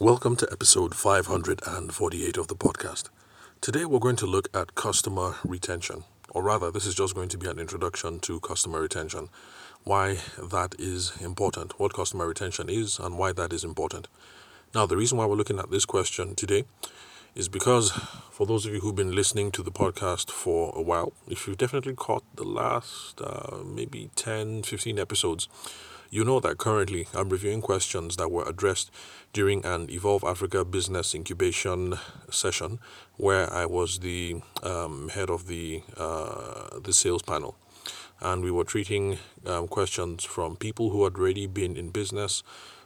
Welcome to episode 548 of the podcast. Today we're going to look at customer retention, or rather, this is just going to be an introduction to customer retention, why that is important, what customer retention is, and why that is important. Now, the reason why we're looking at this question today is because for those of you who've been listening to the podcast for a while, if you've definitely caught the last uh, maybe 10, 15 episodes, you know that currently I'm reviewing questions that were addressed during an Evolve Africa business incubation session where I was the um, head of the, uh, the sales panel. And we were treating um, questions from people who had already been in business,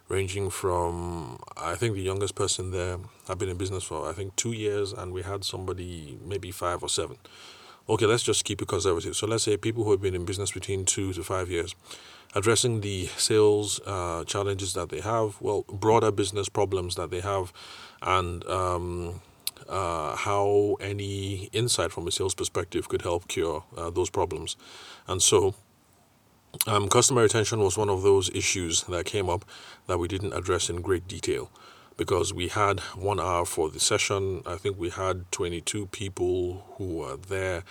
ranging from, I think the youngest person there had been in business for, I think, two years, and we had somebody maybe five or seven. Okay, let's just keep it conservative. So let's say people who have been in business between two to five years addressing the sales uh, challenges that they have, well, broader business problems that they have, and um, uh, how any insight from a sales perspective could help cure uh, those problems. And so, um, customer retention was one of those issues that came up that we didn't address in great detail because we had one hour for the session. I think we had 22 people who were there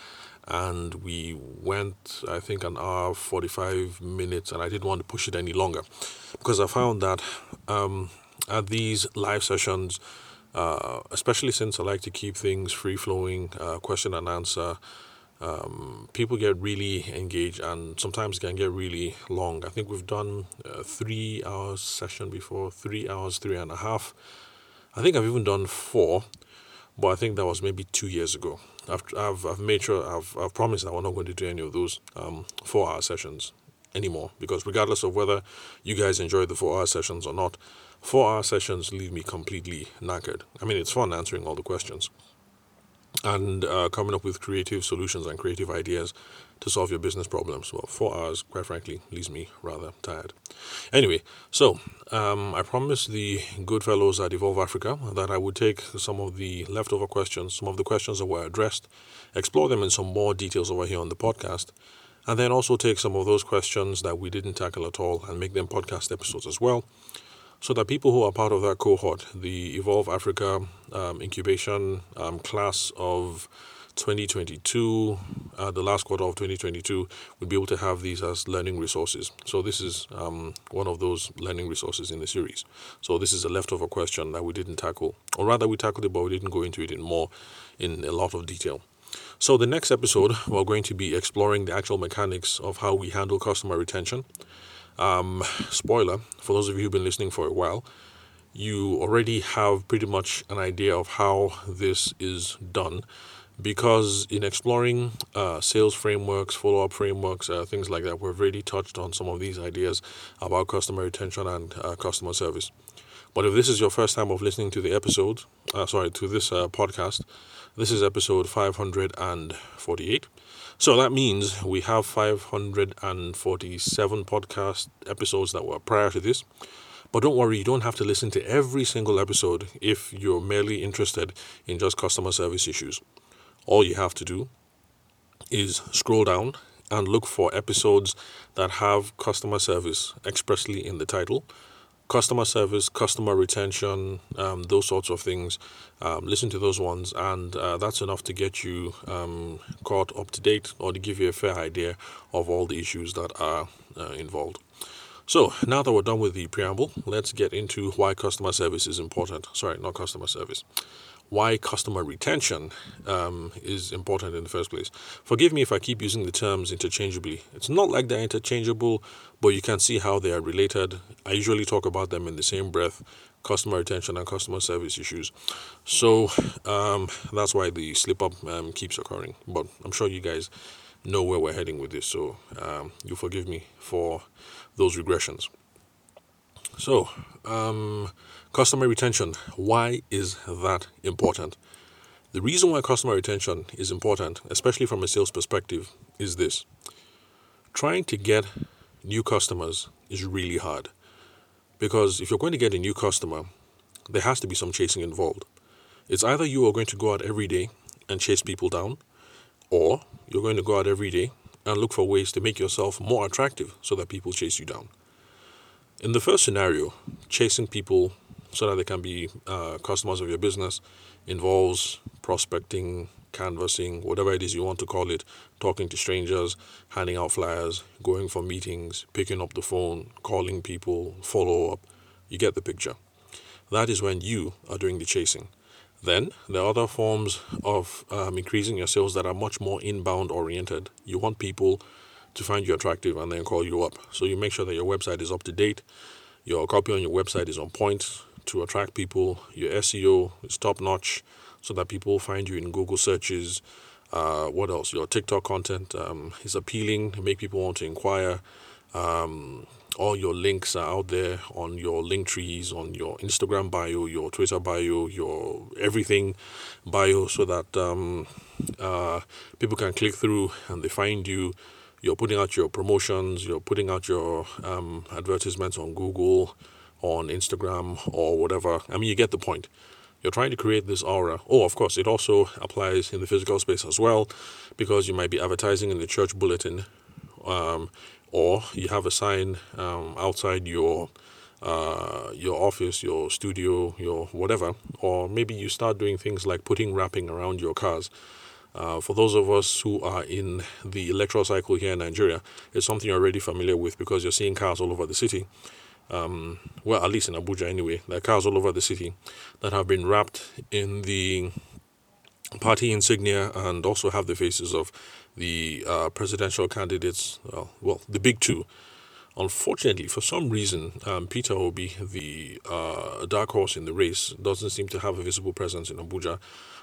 and we went i think an hour 45 minutes and i didn't want to push it any longer because i found that um, at these live sessions uh, especially since i like to keep things free flowing uh, question and answer um, people get really engaged and sometimes can get really long. I think we've done a three hours session before three hours three and a half. I think i've even done four but i think that was maybe two years ago. I've, I've, I've made sure I've, I've promised that we're not going to do any of those um, four hour sessions anymore because regardless of whether you guys enjoy the four hour sessions or not, four hour sessions leave me completely knackered. I mean, it's fun answering all the questions and uh, coming up with creative solutions and creative ideas to solve your business problems. Well, four hours, quite frankly, leaves me rather tired. Anyway, so um, I promised the good fellows at Evolve Africa that I would take some of the leftover questions, some of the questions that were addressed, explore them in some more details over here on the podcast, and then also take some of those questions that we didn't tackle at all and make them podcast episodes as well so that people who are part of that cohort, the Evolve Africa um, incubation um, class of 2022, uh, the last quarter of 2022, would be able to have these as learning resources. So this is um, one of those learning resources in the series. So this is a leftover question that we didn't tackle, or rather we tackled it, but we didn't go into it in more, in a lot of detail. So the next episode, we're going to be exploring the actual mechanics of how we handle customer retention. Um, spoiler for those of you who've been listening for a while, you already have pretty much an idea of how this is done because in exploring uh, sales frameworks, follow up frameworks, uh, things like that, we've already touched on some of these ideas about customer retention and uh, customer service. But if this is your first time of listening to the episode, uh, sorry, to this uh, podcast, this is episode 548. So that means we have 547 podcast episodes that were prior to this. But don't worry, you don't have to listen to every single episode if you're merely interested in just customer service issues. All you have to do is scroll down and look for episodes that have customer service expressly in the title customer service, customer retention, um, those sorts of things. Um, listen to those ones, and uh, that's enough to get you um, caught up to date or to give you a fair idea of all the issues that are uh, involved. So, now that we're done with the preamble, let's get into why customer service is important. Sorry, not customer service why customer retention um, is important in the first place. Forgive me if I keep using the terms interchangeably. It's not like they're interchangeable, but you can see how they are related. I usually talk about them in the same breath customer retention and customer service issues. So um, that's why the slip up um, keeps occurring. But I'm sure you guys know where we're heading with this, so um, you forgive me for those regressions. So, um, Customer retention. Why is that important? The reason why customer retention is important, especially from a sales perspective, is this trying to get new customers is really hard. Because if you're going to get a new customer, there has to be some chasing involved. It's either you are going to go out every day and chase people down, or you're going to go out every day and look for ways to make yourself more attractive so that people chase you down. In the first scenario, chasing people so that they can be uh, customers of your business involves prospecting, canvassing, whatever it is you want to call it, talking to strangers, handing out flyers, going for meetings, picking up the phone, calling people, follow up. You get the picture. That is when you are doing the chasing. Then there are other forms of um, increasing your sales that are much more inbound oriented. You want people to find you attractive and then call you up. So you make sure that your website is up to date, your copy on your website is on point to attract people, your SEO is top notch so that people find you in Google searches. Uh, what else? Your TikTok content um, is appealing, make people want to inquire. Um, all your links are out there on your link trees, on your Instagram bio, your Twitter bio, your everything bio, so that um, uh, people can click through and they find you. You're putting out your promotions, you're putting out your um, advertisements on Google, on Instagram, or whatever. I mean, you get the point. You're trying to create this aura. Oh, of course, it also applies in the physical space as well, because you might be advertising in the church bulletin. Um, or you have a sign um, outside your uh, your office, your studio, your whatever, or maybe you start doing things like putting wrapping around your cars. Uh, for those of us who are in the electoral cycle here in Nigeria, it's something you're already familiar with because you're seeing cars all over the city. Um, well, at least in Abuja anyway, there are cars all over the city that have been wrapped in the party insignia and also have the faces of the uh, presidential candidates, uh, well, the big two. Unfortunately, for some reason, um, Peter Obi, the uh, dark horse in the race, doesn't seem to have a visible presence in Abuja.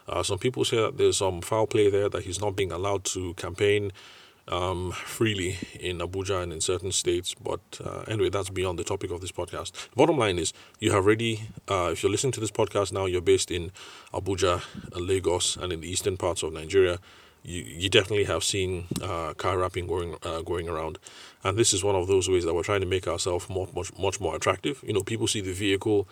Uh, some people say that there's some foul play there, that he's not being allowed to campaign um, freely in Abuja and in certain states. But uh, anyway, that's beyond the topic of this podcast. Bottom line is you have already, uh, if you're listening to this podcast now, you're based in Abuja, Lagos, and in the eastern parts of Nigeria you, you definitely have seen uh, car wrapping going uh, going around, and this is one of those ways that we're trying to make ourselves more, much much more attractive. You know, people see the vehicle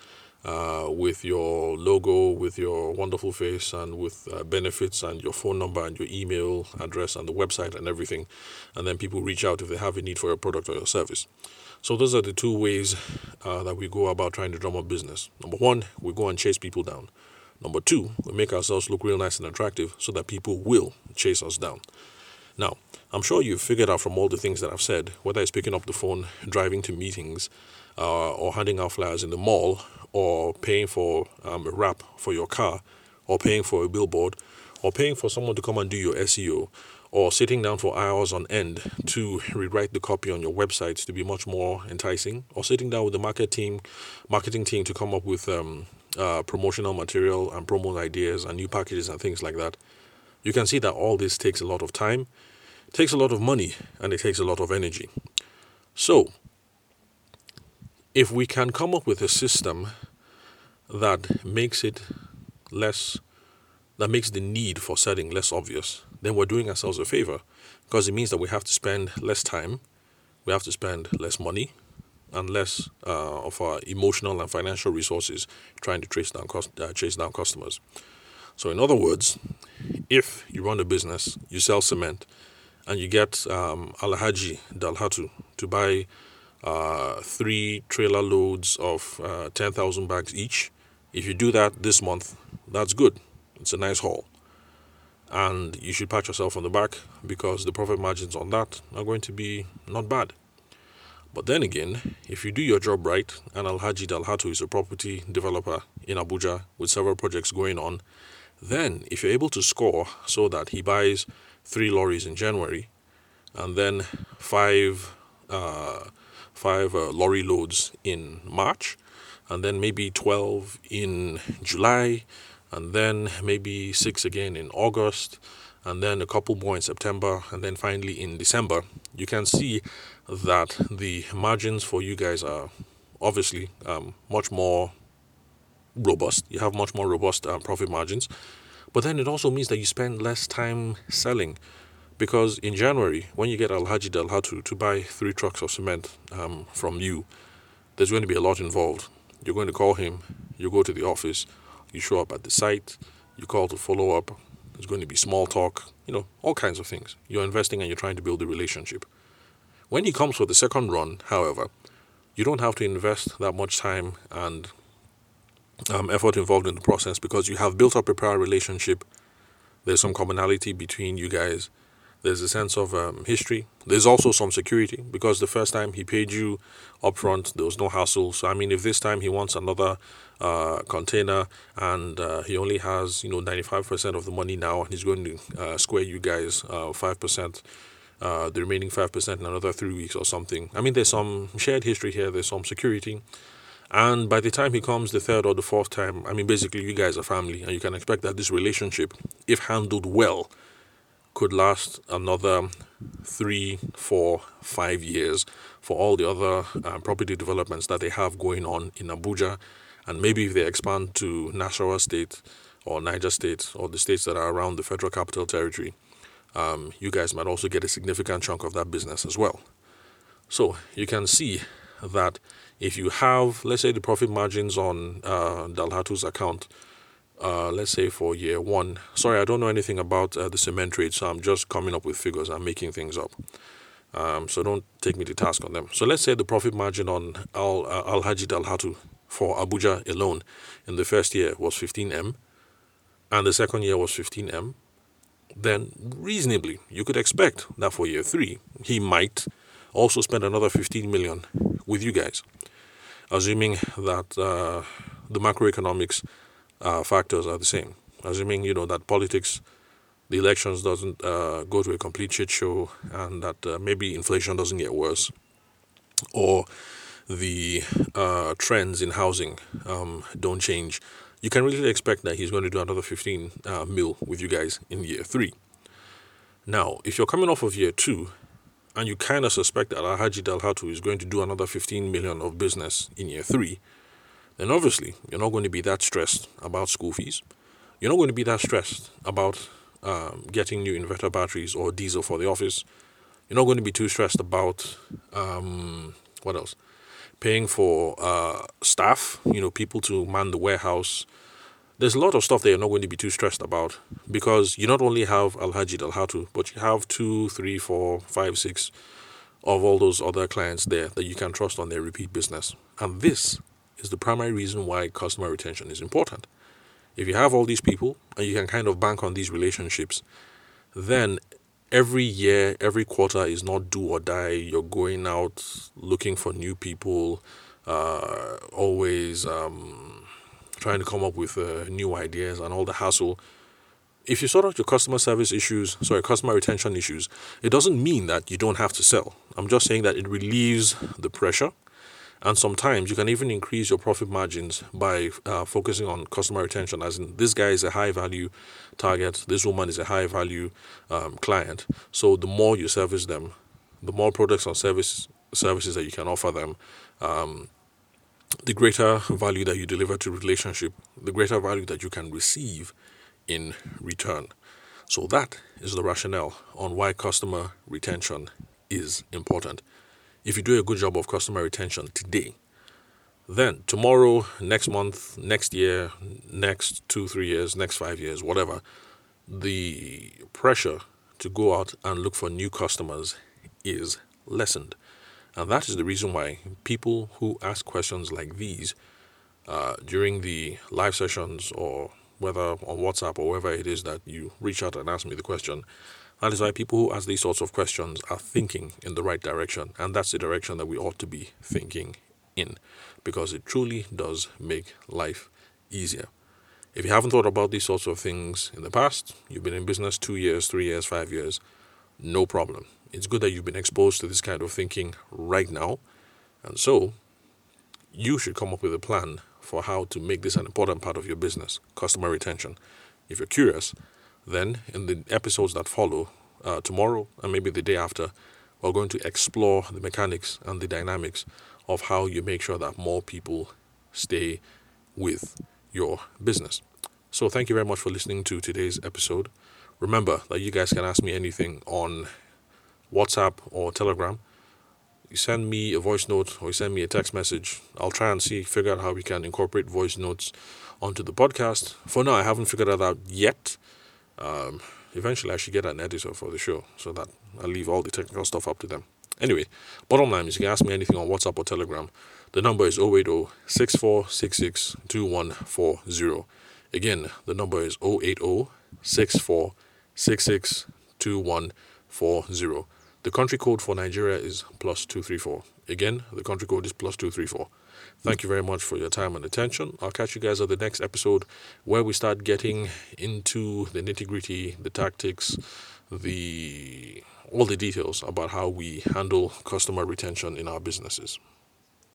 uh, with your logo, with your wonderful face, and with uh, benefits and your phone number and your email address and the website and everything, and then people reach out if they have a need for a product or your service. So those are the two ways uh, that we go about trying to drum up business. Number one, we go and chase people down. Number two, we make ourselves look real nice and attractive so that people will chase us down. Now, I'm sure you've figured out from all the things that I've said, whether it's picking up the phone, driving to meetings, uh, or handing out flyers in the mall, or paying for um, a wrap for your car, or paying for a billboard, or paying for someone to come and do your SEO, or sitting down for hours on end to rewrite the copy on your website to be much more enticing, or sitting down with the market team, marketing team to come up with um, uh, promotional material and promo ideas and new packages and things like that, you can see that all this takes a lot of time, takes a lot of money, and it takes a lot of energy. So, if we can come up with a system that makes it less, that makes the need for selling less obvious, then we're doing ourselves a favor because it means that we have to spend less time, we have to spend less money, and less uh, of our emotional and financial resources trying to trace down cost, uh, chase down customers. So, in other words, if you run a business, you sell cement, and you get um, Alhaji Dalhatu to buy uh, three trailer loads of uh, 10,000 bags each, if you do that this month, that's good. It's a nice haul. And you should pat yourself on the back because the profit margins on that are going to be not bad. But then again, if you do your job right, and Alhaji Dalhatu is a property developer in Abuja with several projects going on, then if you're able to score so that he buys three lorries in January, and then five uh, five uh, lorry loads in March, and then maybe 12 in July, and then maybe six again in August, and then a couple more in September, and then finally in December, you can see that the margins for you guys are obviously um, much more robust. You have much more robust uh, profit margins. But then it also means that you spend less time selling. Because in January, when you get Alhaji Dalhatu to buy three trucks of cement um, from you, there's going to be a lot involved. You're going to call him, you go to the office, you show up at the site, you call to follow up, there's going to be small talk, you know, all kinds of things. You're investing and you're trying to build a relationship. When he comes for the second run, however, you don't have to invest that much time and um, effort involved in the process because you have built up a prior relationship. There's some commonality between you guys. There's a sense of um, history. There's also some security because the first time he paid you upfront, there was no hassle. So I mean, if this time he wants another uh, container and uh, he only has you know 95% of the money now, and he's going to uh, square you guys uh, five percent. Uh, the remaining 5% in another three weeks or something. I mean, there's some shared history here, there's some security. And by the time he comes the third or the fourth time, I mean, basically, you guys are family, and you can expect that this relationship, if handled well, could last another three, four, five years for all the other uh, property developments that they have going on in Abuja. And maybe if they expand to Nasarawa State or Niger State or the states that are around the Federal Capital Territory, um, you guys might also get a significant chunk of that business as well. So you can see that if you have, let's say, the profit margins on uh, Dalhatu's account uh, let's say for year one. Sorry, I don't know anything about uh, the cement rate, so I'm just coming up with figures. I'm making things up. Um, so don't take me to task on them. So let's say the profit margin on Al uh, Alhaji Dalhatu for Abuja alone in the first year was 15m, and the second year was 15m. Then reasonably, you could expect that for year three he might also spend another 15 million with you guys, assuming that uh, the macroeconomics uh, factors are the same. Assuming you know that politics, the elections doesn't uh, go to a complete shit show, and that uh, maybe inflation doesn't get worse, or the uh, trends in housing um, don't change, you can really expect that he's going to do another 15 uh, mil with you guys in year three. Now, if you're coming off of year two, and you kind of suspect that Alhaji Dalhatu is going to do another 15 million of business in year three, then obviously you're not going to be that stressed about school fees. You're not going to be that stressed about um, getting new inverter batteries or diesel for the office. You're not going to be too stressed about um, what else? Paying for uh, staff, you know, people to man the warehouse. There's a lot of stuff that you're not going to be too stressed about because you not only have Alhaji Dalhatu, but you have two, three, four, five, six of all those other clients there that you can trust on their repeat business. And this is the primary reason why customer retention is important. If you have all these people and you can kind of bank on these relationships, then every year, every quarter is not do or die. You're going out looking for new people, uh, always um, trying to come up with uh, new ideas and all the hassle. If you sort out your customer service issues, sorry, customer retention issues, it doesn't mean that you don't have to sell. I'm just saying that it relieves the pressure and sometimes you can even increase your profit margins by uh, focusing on customer retention, as in this guy is a high value target, this woman is a high value um, client. So the more you service them, the more products and service, services that you can offer them, um, the greater value that you deliver to relationship, the greater value that you can receive in return. So that is the rationale on why customer retention is important if you do a good job of customer retention today, then tomorrow, next month, next year, next two, three years, next five years, whatever, the pressure to go out and look for new customers is lessened. And that is the reason why people who ask questions like these uh, during the live sessions or whether on WhatsApp or wherever it is that you reach out and ask me the question, that is why people who ask these sorts of questions are thinking in the right direction, and that's the direction that we ought to be thinking in because it truly does make life easier. If you haven't thought about these sorts of things in the past, you've been in business two years, three years, five years, no problem. It's good that you've been exposed to this kind of thinking right now, and so you should come up with a plan for how to make this an important part of your business customer retention. If you're curious, then, in the episodes that follow, uh, tomorrow and maybe the day after, we're going to explore the mechanics and the dynamics of how you make sure that more people stay with your business. So, thank you very much for listening to today's episode. Remember that you guys can ask me anything on WhatsApp or Telegram. You send me a voice note or you send me a text message. I'll try and see, figure out how we can incorporate voice notes onto the podcast. For now, I haven't figured that out yet. Um, eventually, I should get an editor for the show so that I leave all the technical stuff up to them. Anyway, bottom line is you can ask me anything on WhatsApp or Telegram. The number is 080 6466 2140. Again, the number is 080 6466 2140. The country code for Nigeria is plus 234. Again, the country code is plus 234. Thank you very much for your time and attention. I'll catch you guys at the next episode where we start getting into the nitty gritty, the tactics, the all the details about how we handle customer retention in our businesses.